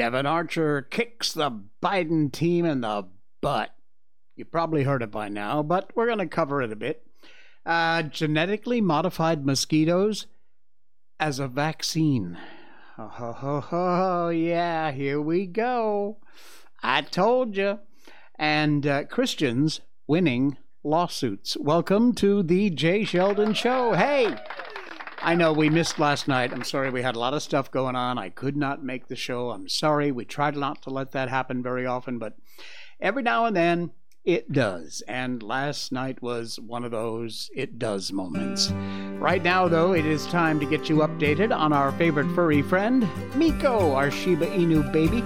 Devon Archer kicks the Biden team in the butt. You probably heard it by now, but we're going to cover it a bit. Uh, genetically modified mosquitoes as a vaccine. Oh, oh, oh, oh, yeah, here we go. I told you. And uh, Christians winning lawsuits. Welcome to the Jay Sheldon Show. Hey! I know we missed last night. I'm sorry. We had a lot of stuff going on. I could not make the show. I'm sorry. We tried not to let that happen very often, but every now and then it does. And last night was one of those it does moments. Right now, though, it is time to get you updated on our favorite furry friend, Miko, our Shiba Inu baby.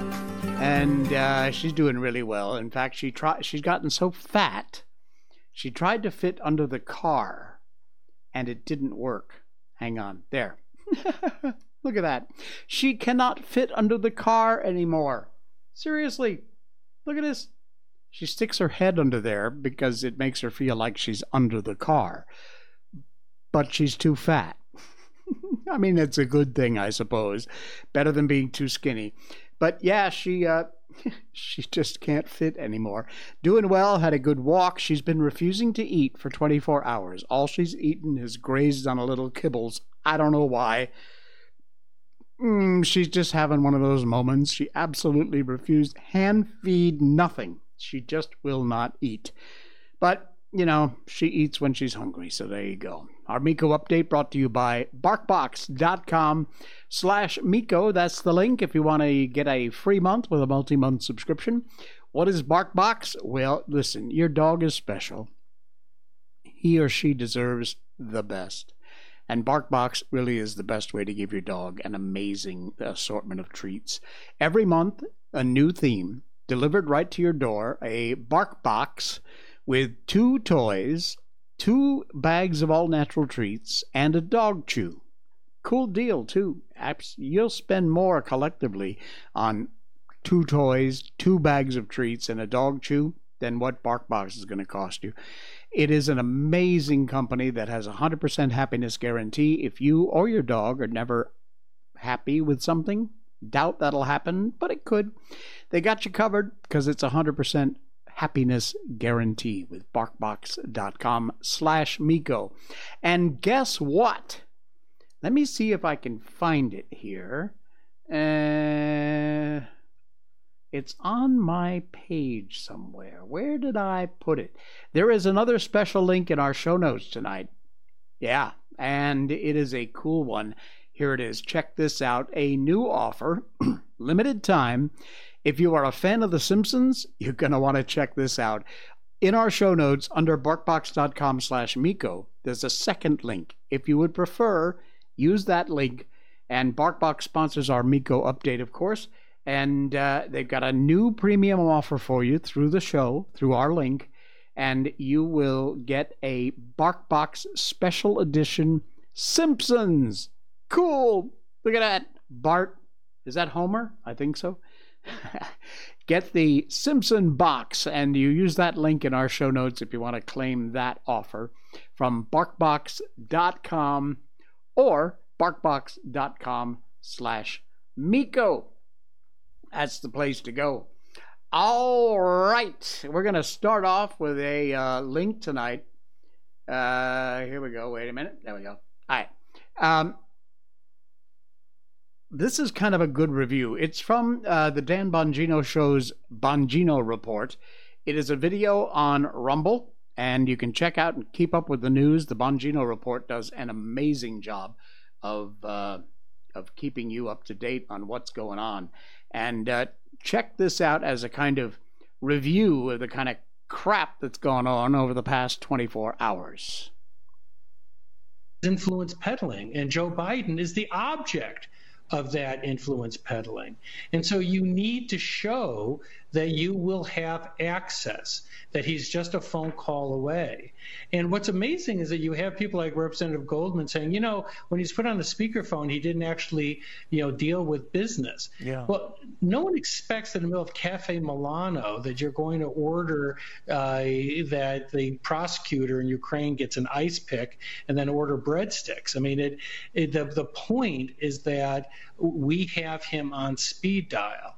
And uh, she's doing really well. In fact, she try- she's gotten so fat, she tried to fit under the car, and it didn't work. Hang on. There. Look at that. She cannot fit under the car anymore. Seriously. Look at this. She sticks her head under there because it makes her feel like she's under the car. But she's too fat. I mean, it's a good thing, I suppose. Better than being too skinny. But yeah, she uh, she just can't fit anymore. Doing well, had a good walk. She's been refusing to eat for 24 hours. All she's eaten is grazed on a little kibbles. I don't know why. Mm, she's just having one of those moments. She absolutely refused hand feed nothing. She just will not eat. But you know, she eats when she's hungry, so there you go. Our Miko update brought to you by BarkBox.com slash Miko. That's the link if you want to get a free month with a multi-month subscription. What is BarkBox? Well, listen, your dog is special. He or she deserves the best. And BarkBox really is the best way to give your dog an amazing assortment of treats. Every month, a new theme delivered right to your door, a bark box with two toys, two bags of all natural treats, and a dog chew. Cool deal, too. You'll spend more collectively on two toys, two bags of treats, and a dog chew than what BarkBox is going to cost you. It is an amazing company that has a 100% happiness guarantee. If you or your dog are never happy with something, doubt that'll happen, but it could. They got you covered because it's a 100% happiness guarantee with barkbox.com slash miko. And guess what? Let me see if i can find it here. Uh, it's on my page somewhere. Where did i put it? There is another special link in our show notes tonight. Yeah and it is a cool one. Here it is. Check this out. A new offer limited time if you are a fan of The Simpsons, you're going to want to check this out. In our show notes under barkbox.com slash Miko, there's a second link. If you would prefer, use that link. And BarkBox sponsors our Miko update, of course. And uh, they've got a new premium offer for you through the show, through our link. And you will get a BarkBox special edition Simpsons. Cool. Look at that. Bart. Is that Homer? I think so. Get the Simpson box, and you use that link in our show notes if you want to claim that offer from barkbox.com or barkbox.com slash Miko. That's the place to go. All right, we're going to start off with a uh, link tonight. Uh, here we go. Wait a minute. There we go. All right. Um, this is kind of a good review. It's from uh, the Dan Bongino Show's Bongino Report. It is a video on Rumble, and you can check out and keep up with the news. The Bongino Report does an amazing job of uh, of keeping you up to date on what's going on. And uh, check this out as a kind of review of the kind of crap that's gone on over the past 24 hours. Influence peddling, and Joe Biden is the object of that influence peddling. And so you need to show that you will have access, that he's just a phone call away. And what's amazing is that you have people like Representative Goldman saying, you know, when he's put on the speakerphone, he didn't actually, you know, deal with business. Yeah. Well, no one expects that in the middle of Cafe Milano that you're going to order uh, that the prosecutor in Ukraine gets an ice pick and then order breadsticks. I mean, it, it the, the point is that we have him on speed dial.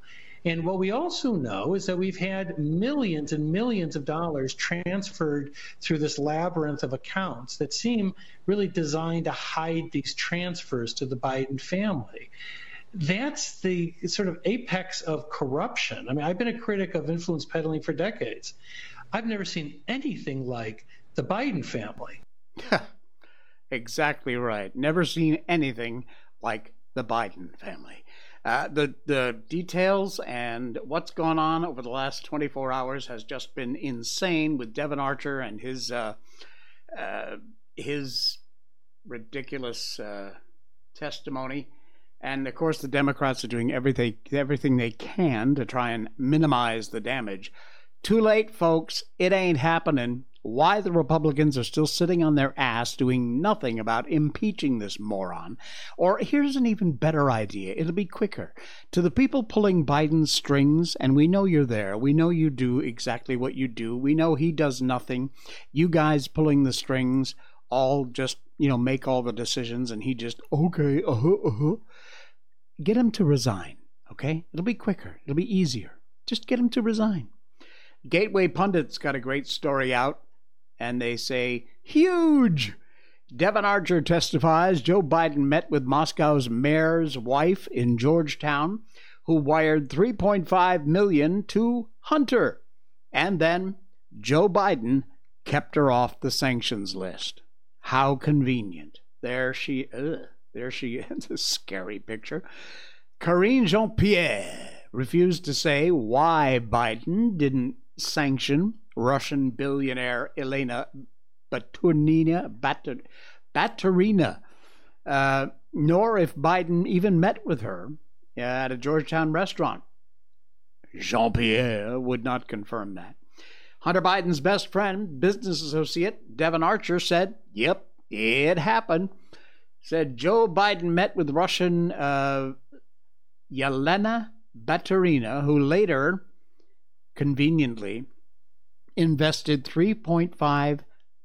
And what we also know is that we've had millions and millions of dollars transferred through this labyrinth of accounts that seem really designed to hide these transfers to the Biden family. That's the sort of apex of corruption. I mean, I've been a critic of influence peddling for decades. I've never seen anything like the Biden family. exactly right. Never seen anything like the Biden family. Uh, the the details and what's gone on over the last 24 hours has just been insane with Devon Archer and his uh, uh, his ridiculous uh, testimony. And of course, the Democrats are doing everything everything they can to try and minimize the damage. Too late, folks. It ain't happening why the Republicans are still sitting on their ass doing nothing about impeaching this moron. Or here's an even better idea it'll be quicker. To the people pulling Biden's strings, and we know you're there, we know you do exactly what you do, we know he does nothing, you guys pulling the strings all just, you know, make all the decisions, and he just, okay, uh huh, uh huh. Get him to resign, okay? It'll be quicker, it'll be easier. Just get him to resign. Gateway Pundit's got a great story out and they say, huge! Devon Archer testifies Joe Biden met with Moscow's mayor's wife in Georgetown, who wired 3.5 million to Hunter. And then Joe Biden kept her off the sanctions list. How convenient. There she ugh, there she is. a scary picture. Karine Jean Pierre refused to say why Biden didn't sanction Russian billionaire Elena Baturina, Batur, Baturina, uh, nor if Biden even met with her at a Georgetown restaurant. Jean Pierre would not confirm that. Hunter Biden's best friend, business associate Devon Archer, said, Yep, it happened. Said Joe Biden met with Russian uh, Yelena Baturina, who later, conveniently, invested $3.5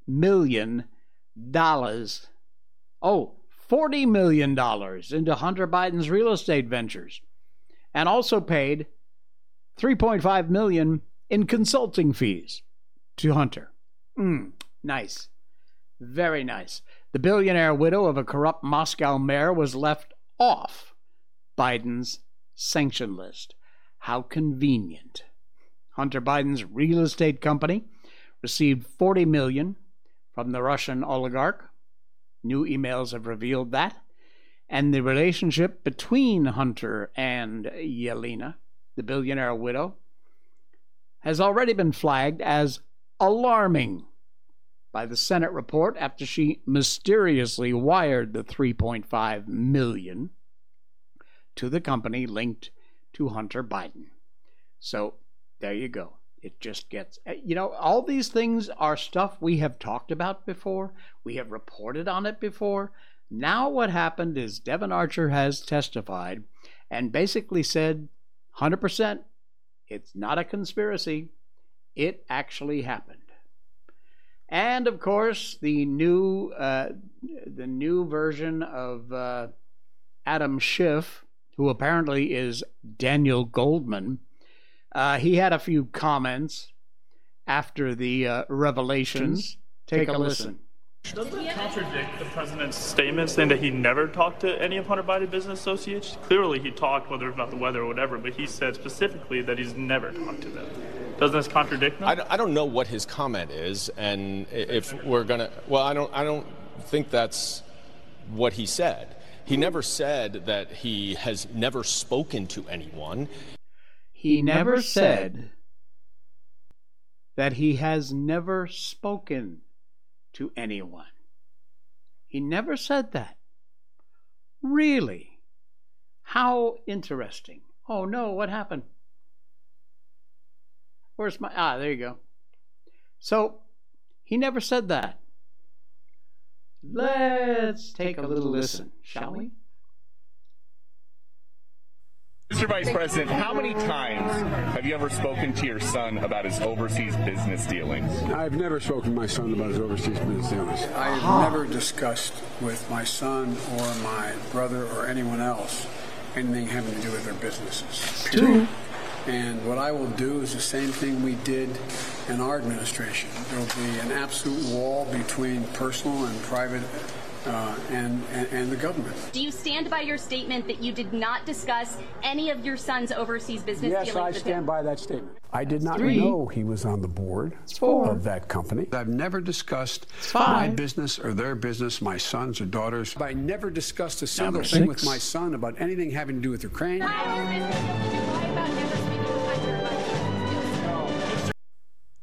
million. Oh, $40 million into Hunter Biden's real estate ventures and also paid 3.5 million in consulting fees to Hunter. Mm, nice. Very nice. The billionaire widow of a corrupt Moscow mayor was left off Biden's sanction list. How convenient. Hunter Biden's real estate company received 40 million from the Russian oligarch. New emails have revealed that. And the relationship between Hunter and Yelena, the billionaire widow, has already been flagged as alarming by the Senate report after she mysteriously wired the 3.5 million to the company linked to Hunter Biden. So there you go. It just gets, eh, you know, all these things are stuff we have talked about before. We have reported on it before. Now, what happened is Devon Archer has testified and basically said 100% it's not a conspiracy. It actually happened. And of course, the new, uh, the new version of uh, Adam Schiff, who apparently is Daniel Goldman, uh, he had a few comments after the uh, revelations. Take, Take a, a listen. listen. Doesn't that contradict the president's statement saying that he never talked to any of Hunter Biden business associates? Clearly, he talked, whether about the weather or whatever, but he said specifically that he's never talked to them. Doesn't this contradict them? I don't know what his comment is, and if we're gonna, well, I don't, I don't think that's what he said. He never said that he has never spoken to anyone. He never said that he has never spoken to anyone. He never said that. Really? How interesting. Oh no, what happened? Where's my. Ah, there you go. So, he never said that. Let's take a little listen, shall we? Mr. Vice President, how many times have you ever spoken to your son about his overseas business dealings? I've never spoken to my son about his overseas business dealings. I have never discussed with my son or my brother or anyone else anything having to do with their businesses. Period. And what I will do is the same thing we did in our administration. There will be an absolute wall between personal and private uh, and, and, and the government. Do you stand by your statement that you did not discuss any of your son's overseas business Yes, dealings Yes, I with stand him? by that statement. I did not Three. know he was on the board of that company. I've never discussed my business or their business, my sons or daughters. I never discussed a single Number thing with my son about anything having to do with Ukraine.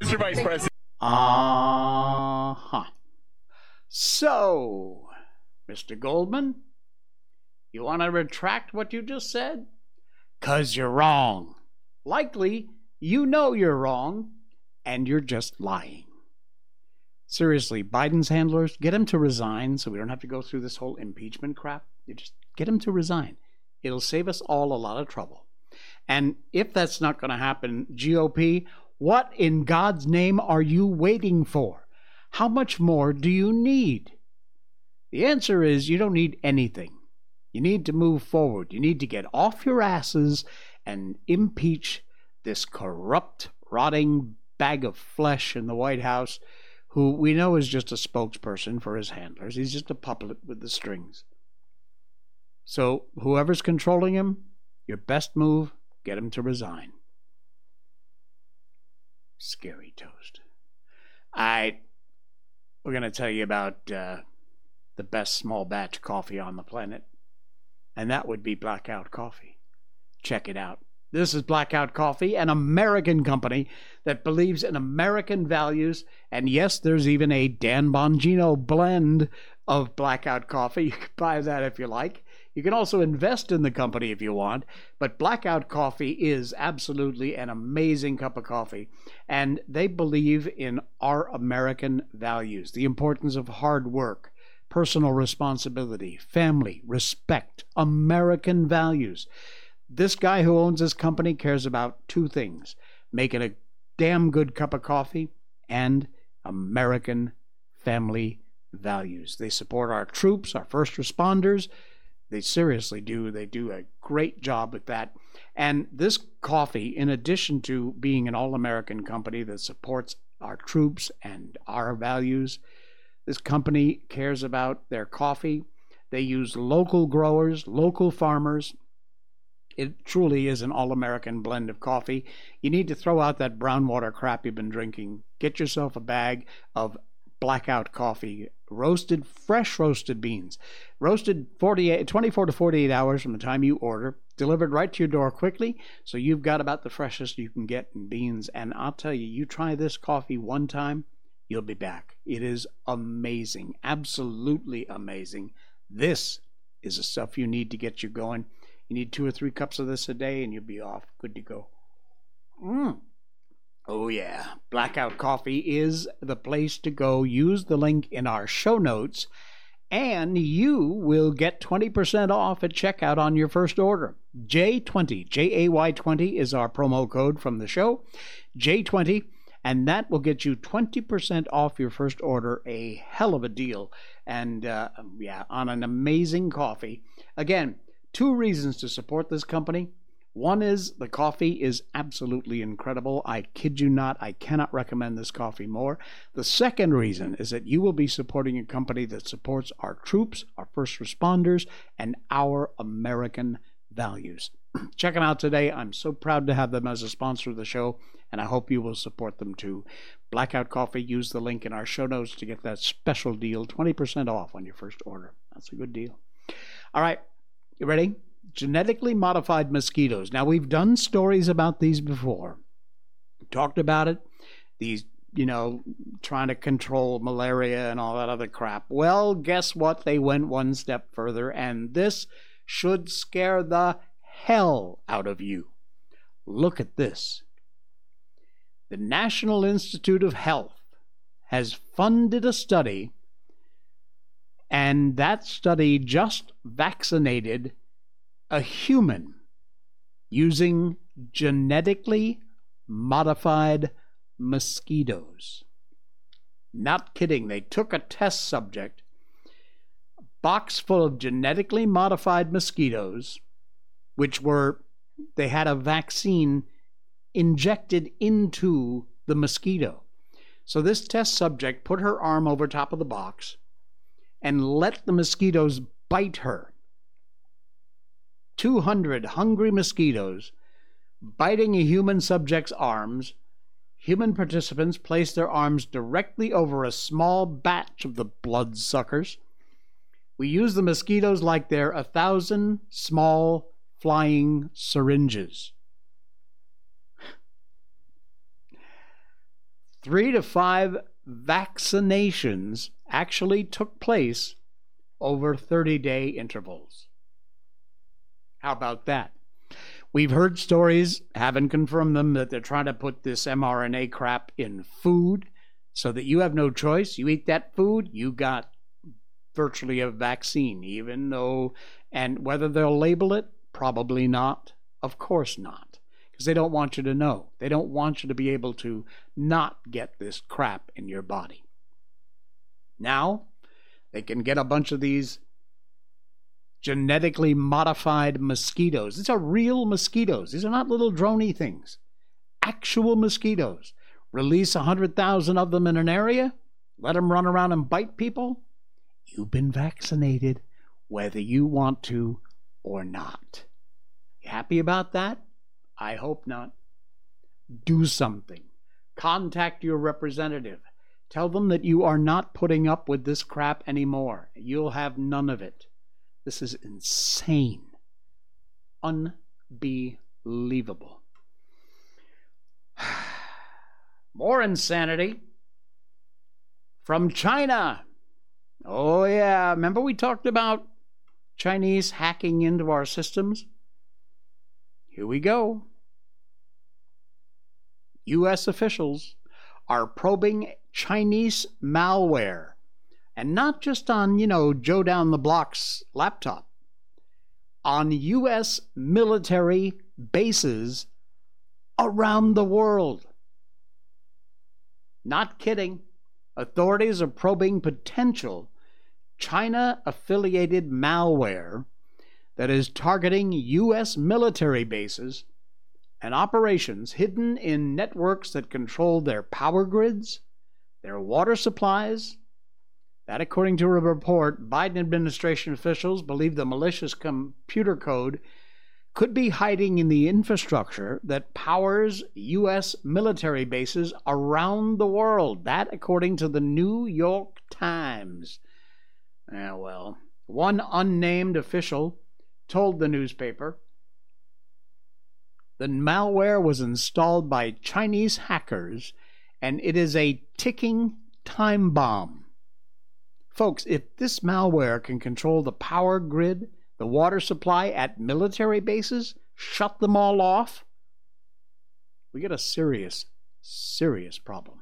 Mr. Vice President. Uh huh. So, Mr. Goldman, you want to retract what you just said? Because you're wrong. Likely, you know you're wrong, and you're just lying. Seriously, Biden's handlers, get him to resign so we don't have to go through this whole impeachment crap. You just get him to resign. It'll save us all a lot of trouble. And if that's not going to happen, GOP, what in God's name are you waiting for? How much more do you need? The answer is you don't need anything. You need to move forward. You need to get off your asses and impeach this corrupt, rotting bag of flesh in the White House who we know is just a spokesperson for his handlers. He's just a puppet with the strings. So, whoever's controlling him, your best move, get him to resign. Scary toast. I we're going to tell you about uh, the best small batch coffee on the planet, and that would be Blackout Coffee. Check it out. This is Blackout Coffee, an American company that believes in American values. And yes, there's even a Dan Bongino blend of Blackout Coffee. You can buy that if you like. You can also invest in the company if you want. But Blackout Coffee is absolutely an amazing cup of coffee. And they believe in our American values the importance of hard work, personal responsibility, family, respect, American values. This guy who owns this company cares about two things making a damn good cup of coffee and American family values. They support our troops, our first responders. They seriously do. They do a great job with that. And this coffee, in addition to being an all American company that supports our troops and our values, this company cares about their coffee. They use local growers, local farmers, it truly is an all American blend of coffee. You need to throw out that brown water crap you've been drinking. Get yourself a bag of blackout coffee, roasted, fresh roasted beans, roasted 48, 24 to 48 hours from the time you order, delivered right to your door quickly. So you've got about the freshest you can get in beans. And I'll tell you, you try this coffee one time, you'll be back. It is amazing, absolutely amazing. This is the stuff you need to get you going. You need two or three cups of this a day, and you'll be off. Good to go. Mm. Oh, yeah. Blackout Coffee is the place to go. Use the link in our show notes, and you will get 20% off at checkout on your first order. J20, J A Y 20 is our promo code from the show. J20, and that will get you 20% off your first order. A hell of a deal. And uh, yeah, on an amazing coffee. Again, two reasons to support this company. One is the coffee is absolutely incredible. I kid you not, I cannot recommend this coffee more. The second reason is that you will be supporting a company that supports our troops, our first responders, and our American values. Check them out today. I'm so proud to have them as a sponsor of the show, and I hope you will support them too. Blackout Coffee, use the link in our show notes to get that special deal 20% off on your first order. That's a good deal. All right, you ready? Genetically modified mosquitoes. Now, we've done stories about these before. Talked about it. These, you know, trying to control malaria and all that other crap. Well, guess what? They went one step further, and this should scare the hell out of you. Look at this. The National Institute of Health has funded a study, and that study just vaccinated a human using genetically modified mosquitoes. Not kidding. They took a test subject, box full of genetically modified mosquitoes, which were, they had a vaccine injected into the mosquito. So this test subject put her arm over top of the box and let the mosquitoes bite her. 200 hungry mosquitoes biting a human subject's arms. Human participants placed their arms directly over a small batch of the bloodsuckers. We use the mosquitoes like they're a thousand small flying syringes. Three to five vaccinations actually took place over 30 day intervals. How about that? We've heard stories, haven't confirmed them, that they're trying to put this mRNA crap in food so that you have no choice. You eat that food, you got virtually a vaccine, even though, and whether they'll label it, probably not. Of course not. Because they don't want you to know. They don't want you to be able to not get this crap in your body. Now, they can get a bunch of these genetically modified mosquitoes. These are real mosquitoes. These are not little drony things. Actual mosquitoes. Release a 100,000 of them in an area, let them run around and bite people. You've been vaccinated, whether you want to or not. You happy about that? I hope not. Do something. Contact your representative. Tell them that you are not putting up with this crap anymore. You'll have none of it. This is insane. Unbelievable. More insanity from China. Oh, yeah. Remember we talked about Chinese hacking into our systems? Here we go. U.S. officials are probing Chinese malware and not just on, you know, Joe down the block's laptop, on U.S. military bases around the world. Not kidding. Authorities are probing potential China affiliated malware that is targeting U.S. military bases and operations hidden in networks that control their power grids, their water supplies, that, according to a report, Biden administration officials believe the malicious computer code could be hiding in the infrastructure that powers U.S. military bases around the world. That, according to the New York Times. Yeah, well, one unnamed official told the newspaper the malware was installed by Chinese hackers and it is a ticking time bomb. Folks, if this malware can control the power grid, the water supply at military bases, shut them all off, we get a serious, serious problem.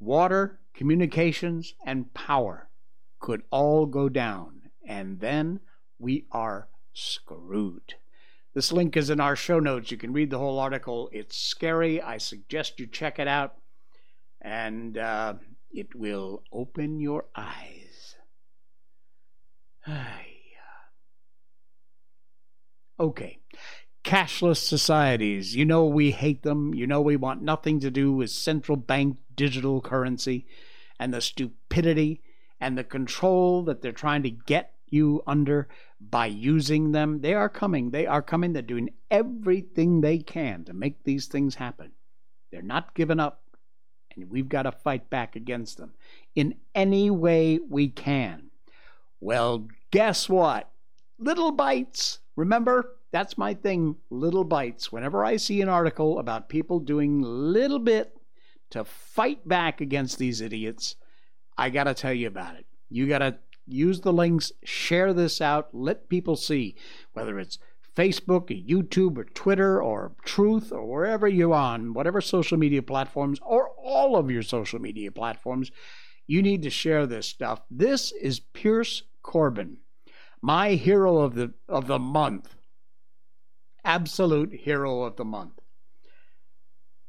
Water, communications, and power could all go down, and then we are screwed. This link is in our show notes. You can read the whole article. It's scary. I suggest you check it out. And uh, it will open your eyes. Okay. Cashless societies. You know we hate them. You know we want nothing to do with central bank digital currency and the stupidity and the control that they're trying to get you under by using them. They are coming. They are coming. They're doing everything they can to make these things happen. They're not giving up and we've got to fight back against them in any way we can. Well, guess what? Little bites. Remember, that's my thing, little bites. Whenever I see an article about people doing little bit to fight back against these idiots, I got to tell you about it. You got to use the links, share this out, let people see whether it's Facebook, or YouTube, or Twitter, or Truth, or wherever you're on, whatever social media platforms, or all of your social media platforms, you need to share this stuff. This is Piers Corbyn, my hero of the of the month. Absolute hero of the month.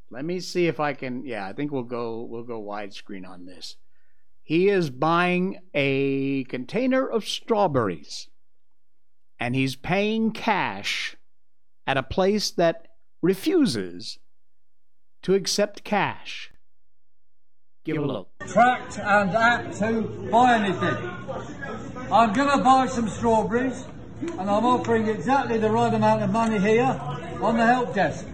Let me see if I can yeah, I think we'll go we'll go widescreen on this. He is buying a container of strawberries and he's paying cash at a place that refuses to accept cash. Give a look. Tracked and apt to buy anything. I'm going to buy some strawberries and I'm offering exactly the right amount of money here on the help desk.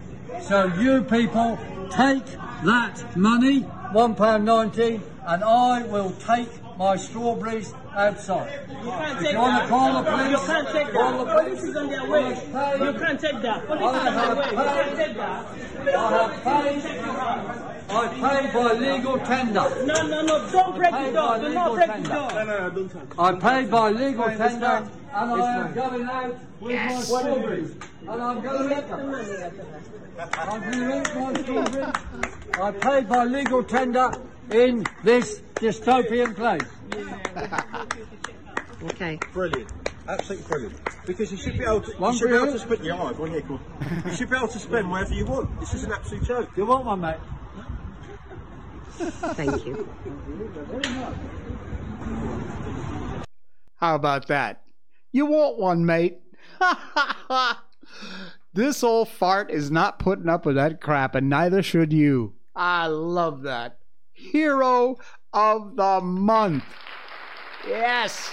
So you people take that money, £1.90, and I will take my strawberries outside. You can't If take you want that. to call the police, You can't take call that. the Police is on their way. You can't take that. Police is on their way. You can't take that. I have paid, I paid by legal tender. No, no, no. Don't break the Paid door. by Do not break the tender. door. No, no, don't touch. I paid by legal fine, tender, and I am going out with my strawberries, and I'm going to eat them. I'm going to eat my strawberries. I paid by legal tender in this dystopian place. Okay. Brilliant. Absolutely brilliant. Because you should be able to, you One should be able to brilliant. spend, yeah, all right, go on, yeah, go on. You should be able to spend wherever you want. This is an absolute joke. You want one, mate? Thank you. How about that? You want one, mate? this old fart is not putting up with that crap, and neither should you. I love that. Hero of the month. Yes.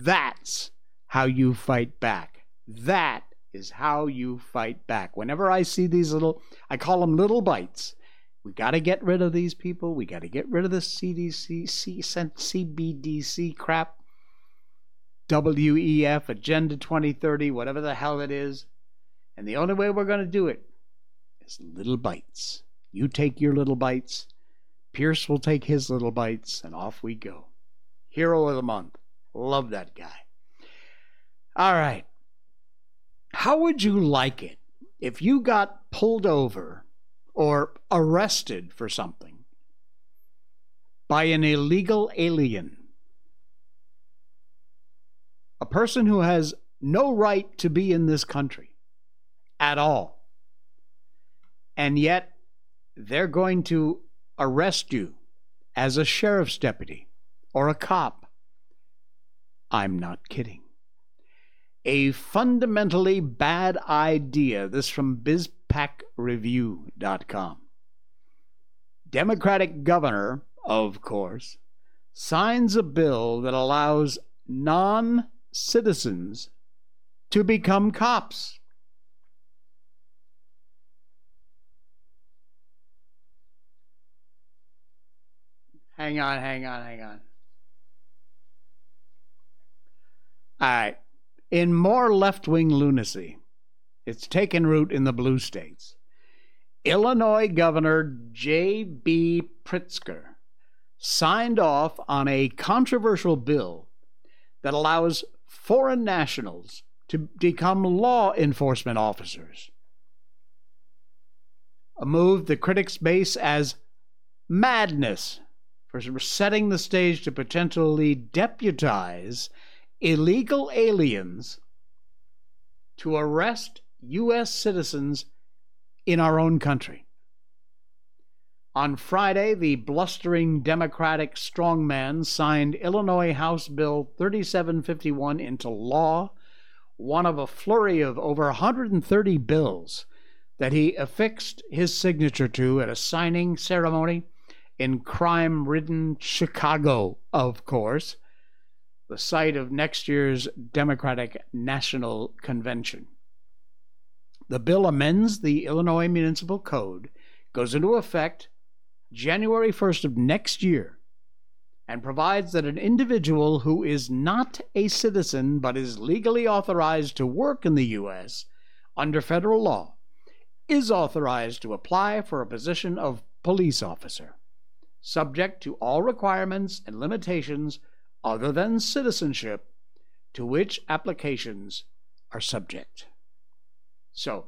That's how you fight back. That is how you fight back. Whenever I see these little, I call them little bites. We got to get rid of these people. We got to get rid of the CDC, C, CBDC crap, WEF, Agenda 2030, whatever the hell it is. And the only way we're going to do it is little bites. You take your little bites, Piers will take his little bites, and off we go. Hero of the month. Love that guy. All right. How would you like it if you got pulled over or arrested for something by an illegal alien? A person who has no right to be in this country at all. And yet, they're going to arrest you as a sheriff's deputy or a cop. I'm not kidding. A fundamentally bad idea. This from BizPacReview.com. Democratic governor, of course, signs a bill that allows non citizens to become cops. Hang on, hang on, hang on. All right. In more left wing lunacy, it's taken root in the blue states. Illinois Governor J.B. Pritzker signed off on a controversial bill that allows foreign nationals to become law enforcement officers. A move the critics base as madness for setting the stage to potentially deputize illegal aliens to arrest U.S. citizens in our own country. On Friday, the blustering Democratic strongman signed Illinois House Bill 3751 into law, one of a flurry of over 130 bills that he affixed his signature to at a signing ceremony in crime ridden Chicago, of course, the site of next year's Democratic National Convention. The bill amends the Illinois Municipal Code, goes into effect January 1st of next year, and provides that an individual who is not a citizen but is legally authorized to work in the U.S. under federal law is authorized to apply for a position of police officer. subject to all requirements and limitations other than citizenship to which applications are subject. So,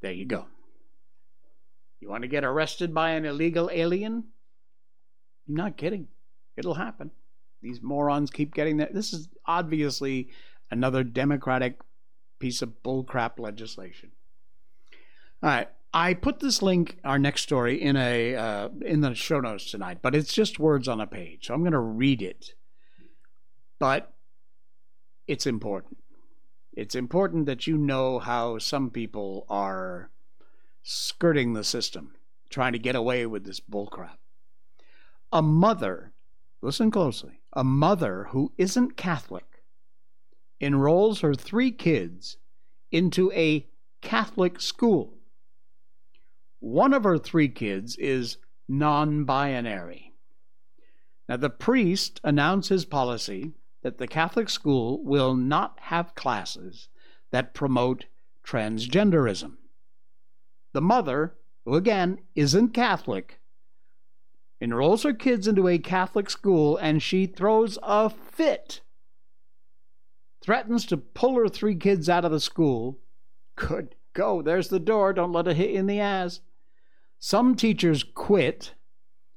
there you go. You want to get arrested by an illegal alien? I'm not kidding. It'll happen. These morons keep getting that. This is obviously another Democratic piece of bullcrap legislation. All right. I put this link, our next story, in a uh, in the show notes tonight, but it's just words on a page, so I'm going to read it. But it's important. It's important that you know how some people are skirting the system, trying to get away with this bullcrap. A mother, listen closely, a mother who isn't Catholic enrolls her three kids into a Catholic school. One of her three kids is non binary. Now, the priest announced his policy that the Catholic school will not have classes that promote transgenderism. The mother, who again isn't Catholic, enrolls her kids into a Catholic school and she throws a fit. Threatens to pull her three kids out of the school. Good go, there's the door, don't let it hit you in the ass. Some teachers quit,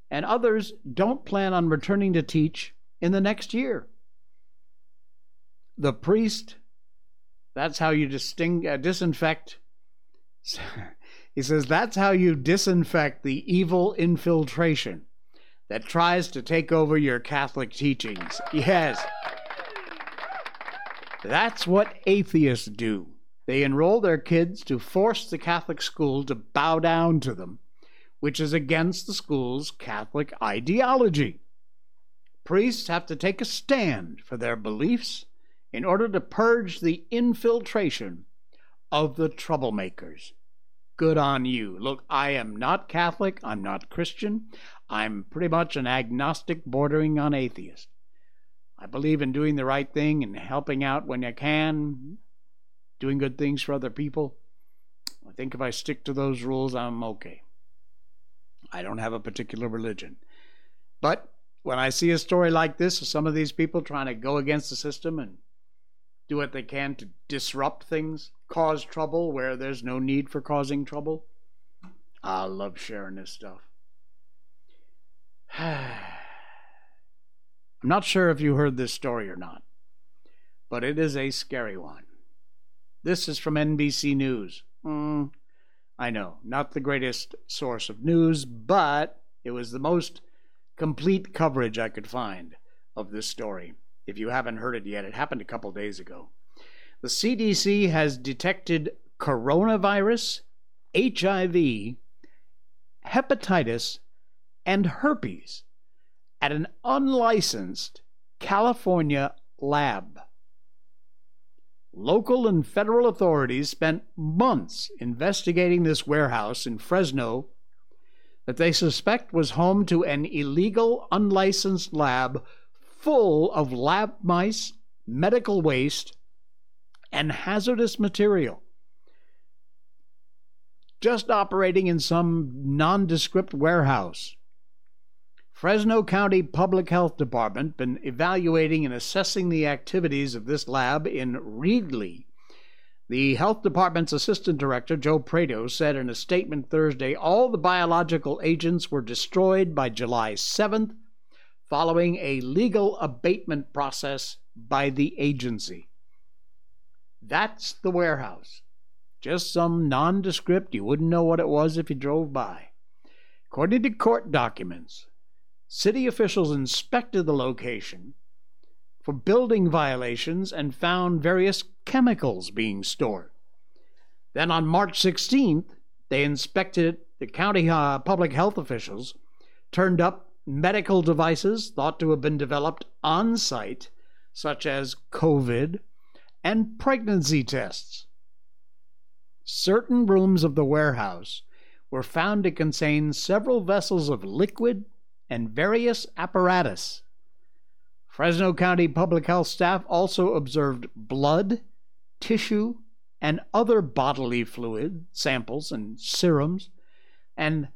and others don't plan on returning to teach in the next year. The priest, that's how you uh, disinfect. He says that's how you disinfect the evil infiltration that tries to take over your Catholic teachings. Yes. That's what atheists do. They enroll their kids to force the Catholic school to bow down to them, which is against the school's Catholic ideology. Priests have to take a stand for their beliefs in order to purge the infiltration of the troublemakers good on you. Look, I am not Catholic. I'm not Christian. I'm pretty much an agnostic bordering on atheist. I believe in doing the right thing and helping out when you can, doing good things for other people. I think if I stick to those rules, I'm okay. I don't have a particular religion. But when I see a story like this of some of these people trying to go against the system and do what they can to disrupt things, cause trouble where there's no need for causing trouble. I love sharing this stuff. I'm not sure if you heard this story or not, but it is a scary one. This is from NBC News. Mm, I know, not the greatest source of news, but it was the most complete coverage I could find of this story. If you haven't heard it yet, it happened a couple days ago. The CDC has detected coronavirus, HIV, hepatitis, and herpes at an unlicensed California lab. Local and federal authorities spent months investigating this warehouse in Fresno that they suspect was home to an illegal, unlicensed lab full of lab mice, medical waste, and hazardous material. Just operating in some nondescript warehouse. Fresno County Public Health Department been evaluating and assessing the activities of this lab in Reedley. The health department's assistant director, Joe Prado, said in a statement Thursday all the biological agents were destroyed by July 7th following a legal abatement process by the agency. That's the warehouse. Just some nondescript, you wouldn't know what it was if you drove by. According to court documents, city officials inspected the location for building violations and found various chemicals being stored. Then on March 16th, they inspected the county uh, public health officials, turned up medical devices thought to have been developed on site, such as COVID and pregnancy tests. Certain rooms of the warehouse were found to contain several vessels of liquid and various apparatus. Fresno County Public Health staff also observed blood, tissue, and other bodily fluid samples and serums, and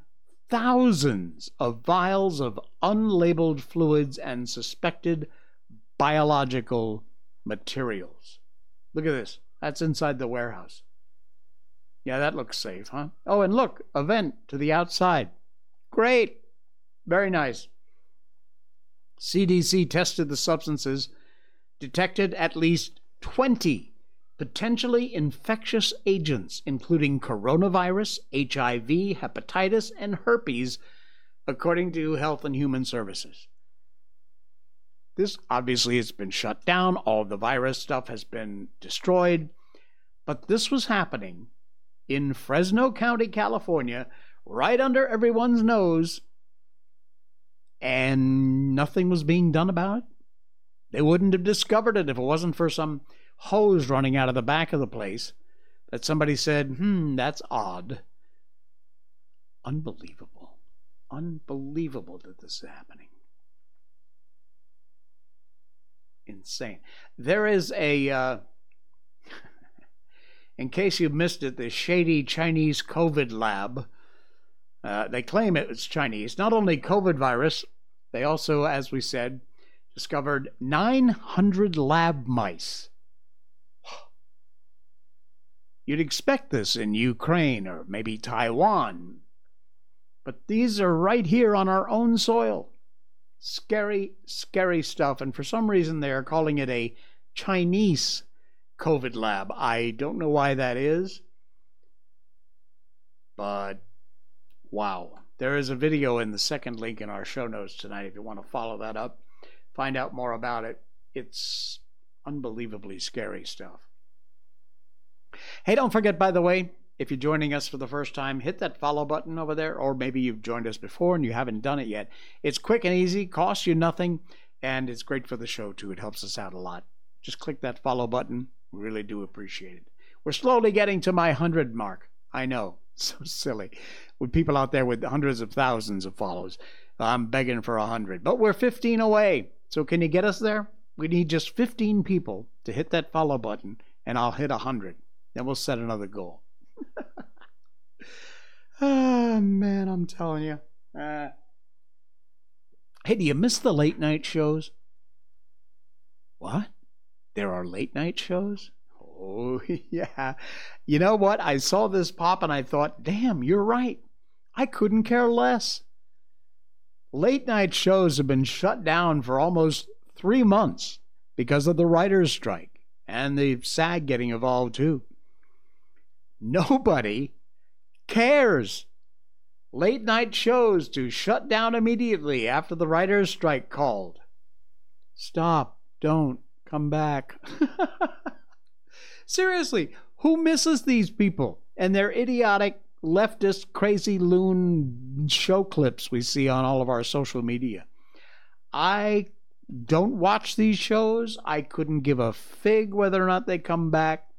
thousands of vials of unlabeled fluids and suspected biological materials. Look at this. That's inside the warehouse. Yeah, that looks safe, huh? Oh, and look, a vent to the outside. Great. Very nice. CDC tested the substances, detected at least 20 potentially infectious agents, including coronavirus, HIV, hepatitis, and herpes, according to Health and Human Services. This obviously has been shut down, all the virus stuff has been destroyed, but this was happening in Fresno County, California, right under everyone's nose, and nothing was being done about it. They wouldn't have discovered it if it wasn't for some hose running out of the back of the place that somebody said, hmm, that's odd. Unbelievable. Unbelievable that this is happening. Insane. There is a, uh, in case you missed it, the shady Chinese COVID lab. Uh, they claim it was Chinese. Not only COVID virus, they also, as we said, discovered 900 lab mice You'd expect this in Ukraine or maybe Taiwan. But these are right here on our own soil. Scary, scary stuff. And for some reason, they are calling it a Chinese COVID lab. I don't know why that is. But wow. There is a video in the second link in our show notes tonight if you want to follow that up, find out more about it. It's unbelievably scary stuff. Hey, don't forget, by the way, if you're joining us for the first time, hit that follow button over there, or maybe you've joined us before and you haven't done it yet. It's quick and easy, costs you nothing, and it's great for the show too. It helps us out a lot. Just click that follow button. We really do appreciate it. We're slowly getting to my 100 mark. I know, so silly. With people out there with hundreds of thousands of follows, I'm begging for a 100. But we're 15 away. So can you get us there? We need just 15 people to hit that follow button, and I'll hit a 100. Then we'll set another goal. oh, man, I'm telling you. Uh, hey, do you miss the late night shows? What? There are late night shows? Oh, yeah. You know what? I saw this pop and I thought, damn, you're right. I couldn't care less. Late night shows have been shut down for almost three months because of the writer's strike and the SAG getting involved too. Nobody cares. Late night shows to shut down immediately after the writer's strike called. Stop. Don't. Come back. Seriously, who misses these people and their idiotic leftist crazy loon show clips we see on all of our social media? I don't watch these shows. I couldn't give a fig whether or not they come back.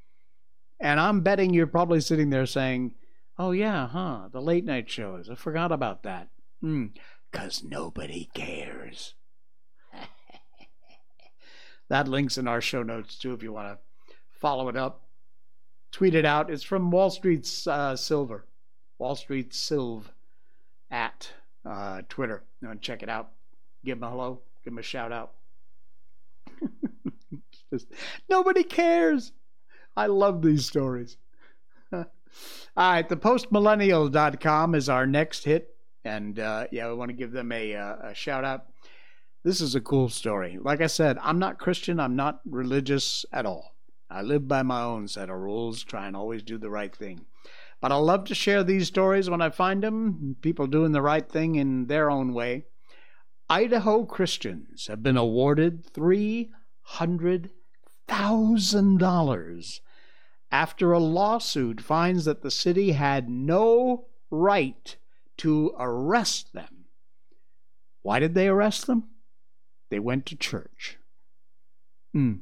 And I'm betting you're probably sitting there saying, oh, yeah, huh, the late night shows. I forgot about that. Because hmm, nobody cares. that link's in our show notes, too, if you want to follow it up. Tweet it out. It's from Wall Street's uh, Silver. Wall Street Silv at uh, Twitter. And check it out. Give them a hello. Give them a shout out. Just, nobody cares. I love these stories. All right, the postmillennial.com is our next hit. And uh, yeah, we want to give them a, uh, a shout out. This is a cool story. Like I said, I'm not Christian, I'm not religious at all. I live by my own set of rules, try and always do the right thing. But I love to share these stories when I find them, people doing the right thing in their own way. Idaho Christians have been awarded 300 $1,000 after a lawsuit finds that the city had no right to arrest them. Why did they arrest them? They went to church. Mm.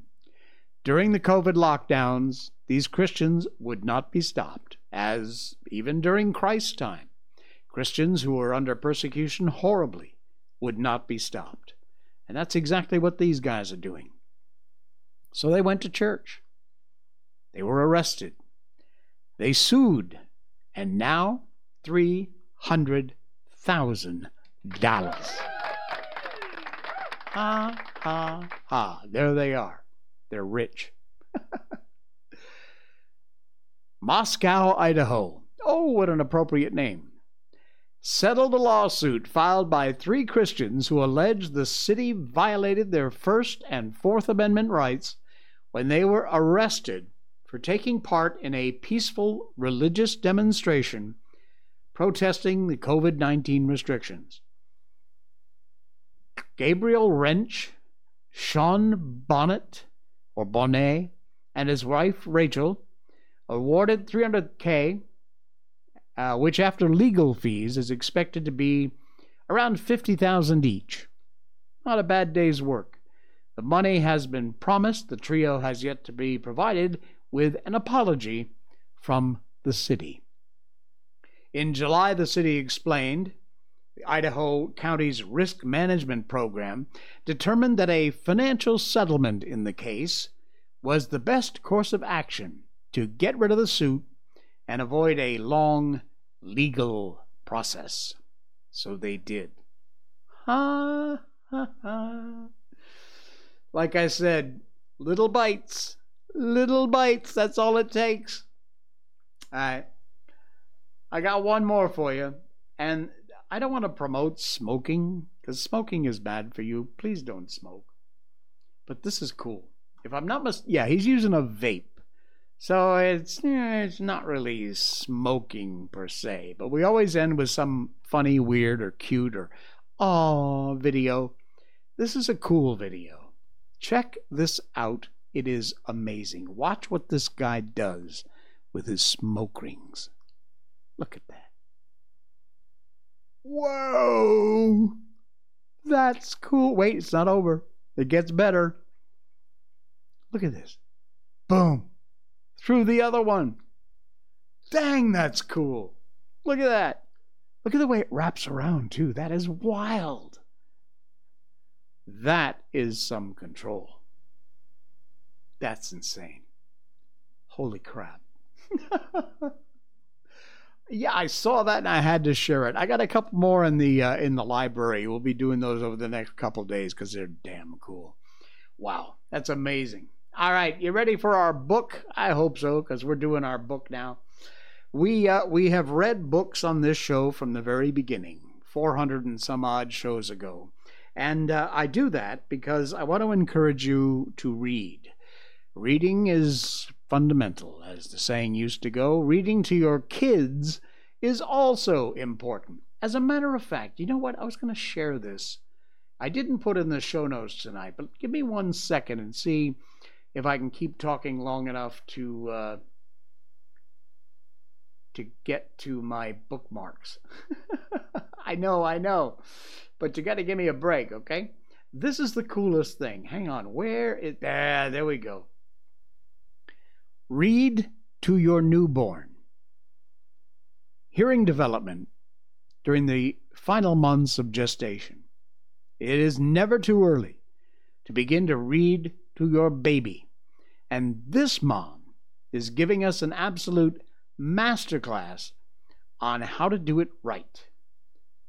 During the COVID lockdowns, these Christians would not be stopped, as even during Christ's time, Christians who were under persecution horribly would not be stopped. And that's exactly what these guys are doing. So they went to church. They were arrested. They sued, and now $300,000 Ha, ha, ha. There they are. They're rich. Moscow, Idaho. Oh, what an appropriate name. Settled a lawsuit filed by three Christians who allege the city violated their First and Fourth Amendment rights when they were arrested for taking part in a peaceful religious demonstration protesting the COVID 19 restrictions. Gabriel Rench, Sean Bohnet, or Bonnet, and his wife Rachel awarded 300K, uh, which after legal fees is expected to be around 50,000 each. Not a bad day's work. The money has been promised. The trio has yet to be provided with an apology from the city. In July, the city explained the Idaho County's risk management program determined that a financial settlement in the case was the best course of action to get rid of the suit and avoid a long legal process. So they did. Ha ha ha. Like I said, little bites, little bites, that's all it takes. All right. I got one more for you. And I don't want to promote smoking because smoking is bad for you. Please don't smoke. But this is cool. If I'm not mis- yeah, he's using a vape. So it's eh, it's not really smoking per se, but we always end with some funny, weird, or cute or aw video. This is a cool video. Check this out. It is amazing. Watch what this guy does with his smoke rings. Look at that. Whoa! That's cool. Wait, it's not over. It gets better. Look at this. Boom through the other one. Dang, that's cool. Look at that. Look at the way it wraps around, too. That is wild. That is some control. That's insane. Holy crap. yeah, I saw that and I had to share it. I got a couple more in the uh, in the library. We'll be doing those over the next couple days because they're damn cool. Wow, that's amazing. All right, you ready for our book? I hope so, because we're doing our book now. We uh, we have read books on this show from the very beginning, 400 and some odd shows ago, and uh, I do that because I want to encourage you to read. Reading is fundamental, as the saying used to go. Reading to your kids is also important. As a matter of fact, you know what? I was going to share this. I didn't put in the show notes tonight, but give me one second and see if I can keep talking long enough to uh, to get to my bookmarks. I know, I know, but you got to give me a break, okay? This is the coolest thing. Hang on, where is ah, there we go. Read to your newborn. Hearing development during the final months of gestation. It is never too early to begin to read to your baby. And this mom is giving us an absolute masterclass on how to do it right.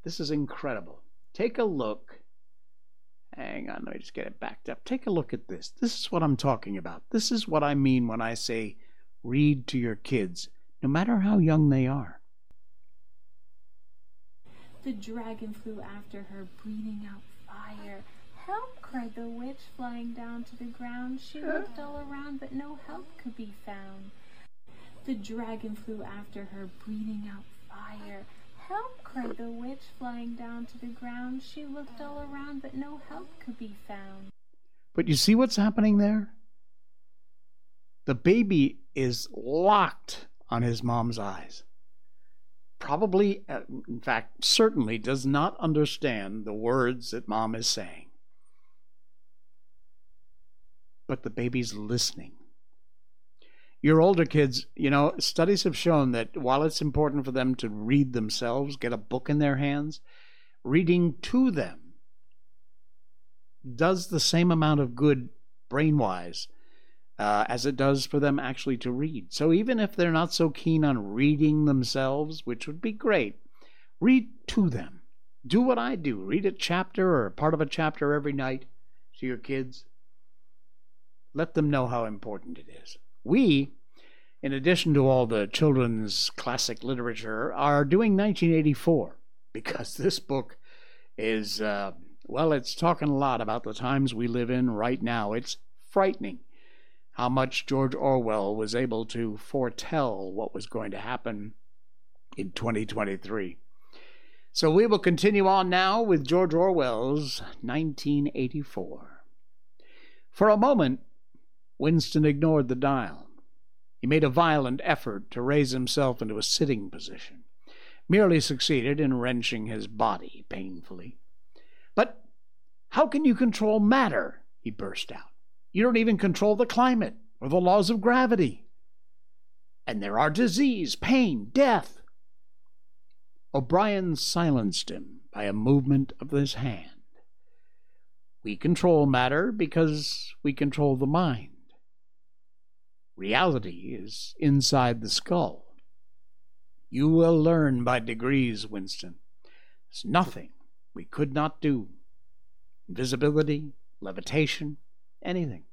This is incredible. Take a look. Hang on, let me just get it backed up. Take a look at this. This is what I'm talking about. This is what I mean when I say read to your kids, no matter how young they are. The dragon flew after her, breathing out fire. Help! cried the witch, flying down to the ground. She looked all around, but no help could be found. The dragon flew after her, breathing out fire. Help! cried the witch, flying down to the ground. She looked all around, but no help could be found. But you see what's happening there? The baby is locked on his mom's eyes. Probably, uh, in fact, certainly does not understand the words that mom is saying. but the baby's listening. Your older kids, you know, studies have shown that while it's important for them to read themselves, get a book in their hands, reading to them does the same amount of good brain wise uh, as it does for them actually to read. So even if they're not so keen on reading themselves, which would be great, read to them. Do what I do read a chapter or part of a chapter every night to your kids. Let them know how important it is. We, in addition to all the children's classic literature, are doing 1984 because this book is, uh, well, it's talking a lot about the times we live in right now. It's frightening how much George Orwell was able to foretell what was going to happen in 2023. So we will continue on now with George Orwell's 1984. For a moment, Winston ignored the dial. He made a violent effort to raise himself into a sitting position, merely succeeded in wrenching his body painfully. But how can you control matter? he burst out. You don't even control the climate or the laws of gravity. And there are disease, pain, death. O'Brien silenced him by a movement of his hand. We control matter because we control the mind. Reality is inside the skull. You will learn by degrees, Winston. There's nothing we could not do. Invisibility, levitation, anything.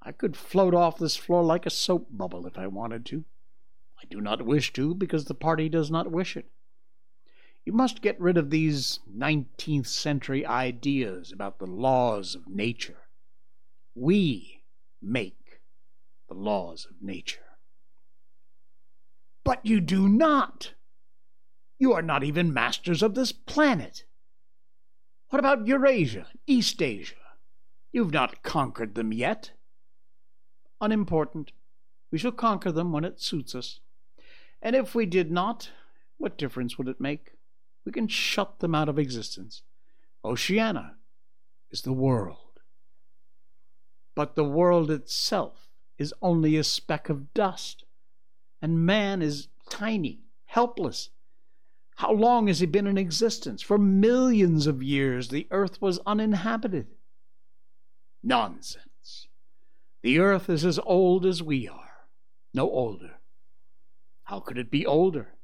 I could float off this floor like a soap bubble if I wanted to. I do not wish to because the party does not wish it. You must get rid of these 19th century ideas about the laws of nature. We make the laws of nature. But you do not. You are not even masters of this planet. What about Eurasia, East Asia? You've not conquered them yet. Unimportant. We shall conquer them when it suits us. And if we did not, what difference would it make? we can shut them out of existence. Oceania is the world. But the world itself is only a speck of dust, and man is tiny, helpless. How long has he been in existence? For millions of years the earth was uninhabited. Nonsense. The earth is as old as we are, no older. How could it be older?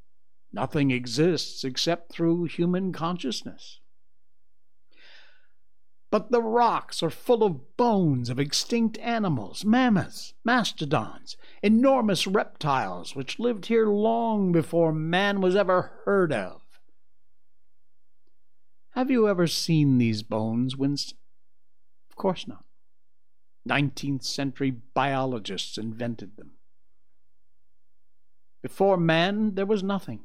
Nothing exists except through human consciousness. But the rocks are full of bones of extinct animals, mammoths, mastodons, enormous reptiles which lived here long before man was ever heard of. Have you ever seen these bones, Winston? Of course not. Nineteenth century biologists invented them. Before man, there was nothing.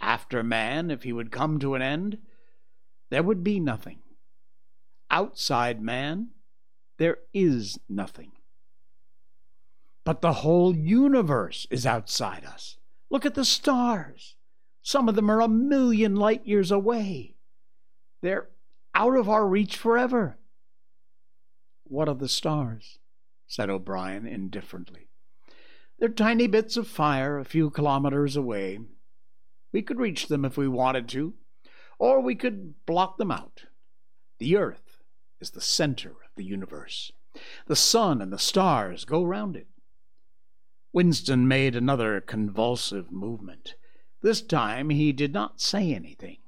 After man, if he would come to an end, there would be nothing. Outside man, there is nothing. But the whole universe is outside us. Look at the stars. Some of them are a million light years away. They're out of our reach forever. What are the stars? said O'Brien indifferently. They're tiny bits of fire a few kilometers away, we could reach them if we wanted to, or we could block them out. The Earth is the center of the universe. The sun and the stars go round it. Winston made another convulsive movement. This time he did not say anything.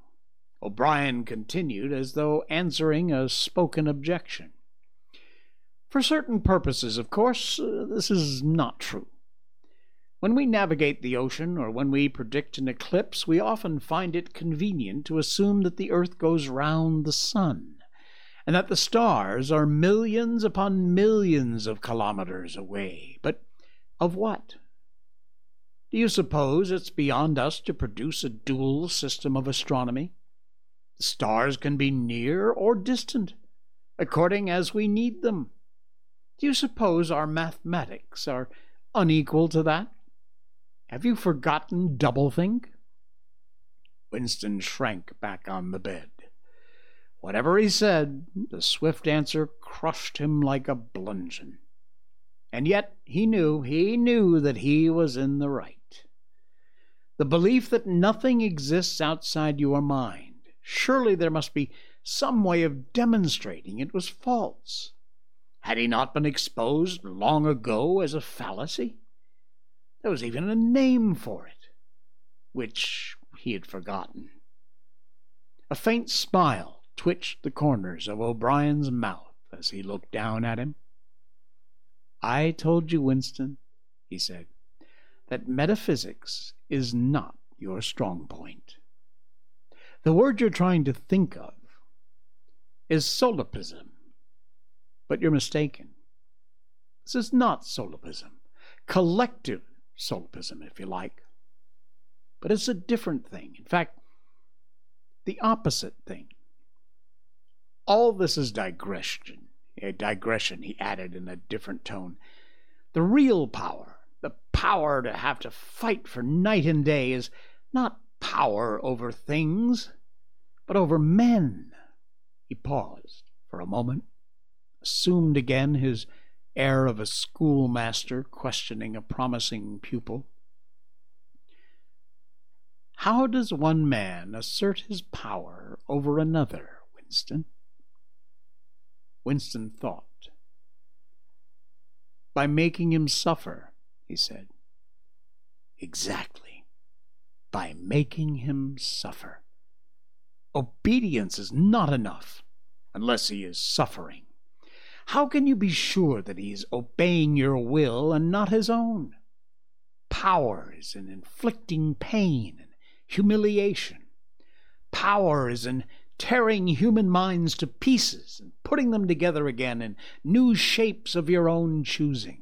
O'Brien continued as though answering a spoken objection. For certain purposes, of course, uh, this is not true. When we navigate the ocean or when we predict an eclipse, we often find it convenient to assume that the earth goes round the sun, and that the stars are millions upon millions of kilometers away. But of what? Do you suppose it's beyond us to produce a dual system of astronomy? The stars can be near or distant, according as we need them. Do you suppose our mathematics are unequal to that? Have you forgotten doublethink? Winston shrank back on the bed. Whatever he said, the swift answer crushed him like a bludgeon. And yet he knew, he knew that he was in the right. The belief that nothing exists outside your mind, surely there must be some way of demonstrating it was false. Had he not been exposed long ago as a fallacy? There was even a name for it, which he had forgotten. A faint smile twitched the corners of O'Brien's mouth as he looked down at him. I told you, Winston, he said, that metaphysics is not your strong point. The word you're trying to think of is solipsism, but you're mistaken. This is not solipsism, collective solipsism, if you like. But it's a different thing. In fact, the opposite thing. All this is digression. A digression, he added in a different tone. The real power, the power to have to fight for night and day, is not power over things, but over men. He paused for a moment, assumed again his air of a schoolmaster questioning a promising pupil. How does one man assert his power over another, Winston? Winston thought. By making him suffer, he said. Exactly. By making him suffer. Obedience is not enough unless he is suffering. How can you be sure that he is obeying your will and not his own? Power is in inflicting pain and humiliation. Power is in tearing human minds to pieces and putting them together again in new shapes of your own choosing.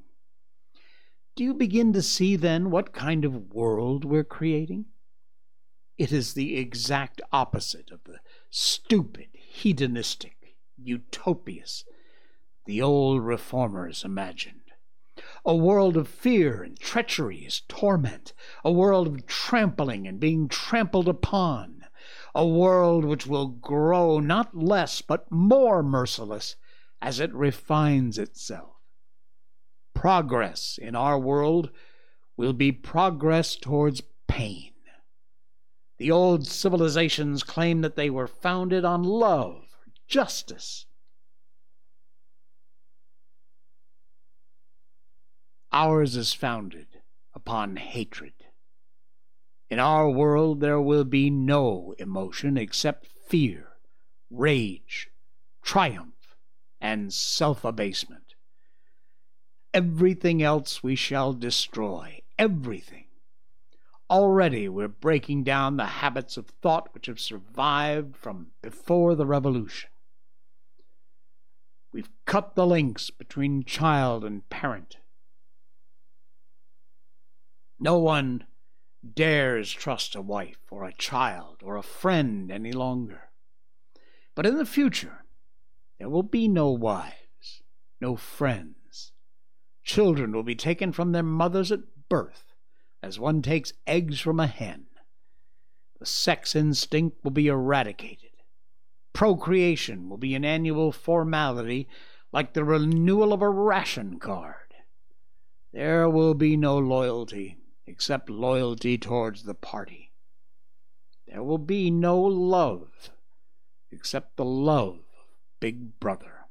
Do you begin to see then what kind of world we're creating? It is the exact opposite of the stupid, hedonistic, utopias the old reformers imagined. A world of fear and treachery is torment, a world of trampling and being trampled upon, a world which will grow not less but more merciless as it refines itself. Progress in our world will be progress towards pain. The old civilizations claim that they were founded on love, justice, Ours is founded upon hatred. In our world, there will be no emotion except fear, rage, triumph, and self abasement. Everything else we shall destroy. Everything. Already we're breaking down the habits of thought which have survived from before the Revolution. We've cut the links between child and parent. No one dares trust a wife or a child or a friend any longer. But in the future, there will be no wives, no friends. Children will be taken from their mothers at birth, as one takes eggs from a hen. The sex instinct will be eradicated. Procreation will be an annual formality like the renewal of a ration card. There will be no loyalty, except loyalty towards the party. There will be no love except the love of Big Brother.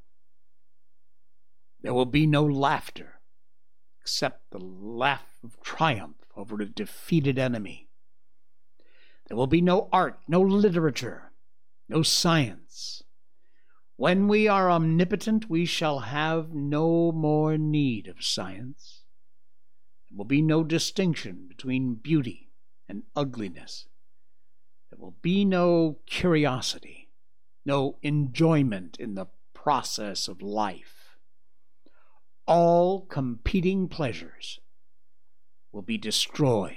There will be no laughter except the laugh of triumph over a defeated enemy. There will be no art, no literature, no science. When we are omnipotent, we shall have no more need of science. There will be no distinction between beauty and ugliness. There will be no curiosity, no enjoyment in the process of life. All competing pleasures will be destroyed.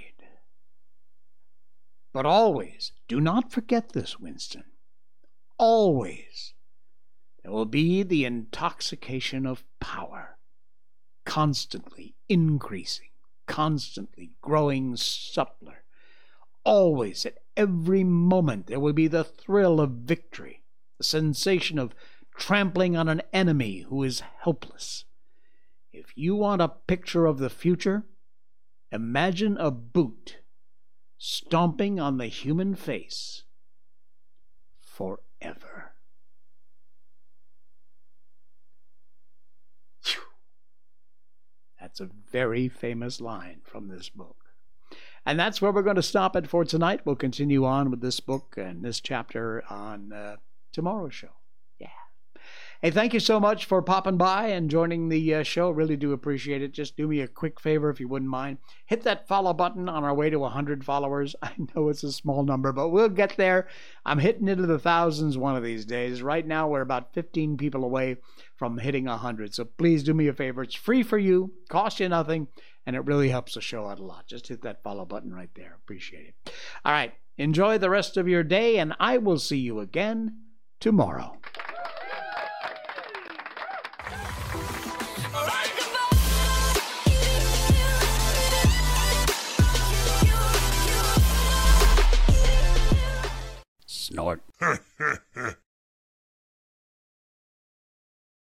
But always, do not forget this, Winston. Always, there will be the intoxication of power, constantly increasing constantly growing suppler. Always, at every moment, there will be the thrill of victory, the sensation of trampling on an enemy who is helpless. If you want a picture of the future, imagine a boot stomping on the human face forever. That's a very famous line from this book. And that's where we're going to stop it for tonight. We'll continue on with this book and this chapter on uh, tomorrow's show. Hey, thank you so much for popping by and joining the uh, show. Really do appreciate it. Just do me a quick favor if you wouldn't mind. Hit that follow button on our way to 100 followers. I know it's a small number, but we'll get there. I'm hitting into the thousands one of these days. Right now, we're about 15 people away from hitting 100. So please do me a favor. It's free for you, cost you nothing, and it really helps the show out a lot. Just hit that follow button right there. Appreciate it. All right. Enjoy the rest of your day, and I will see you again tomorrow. not.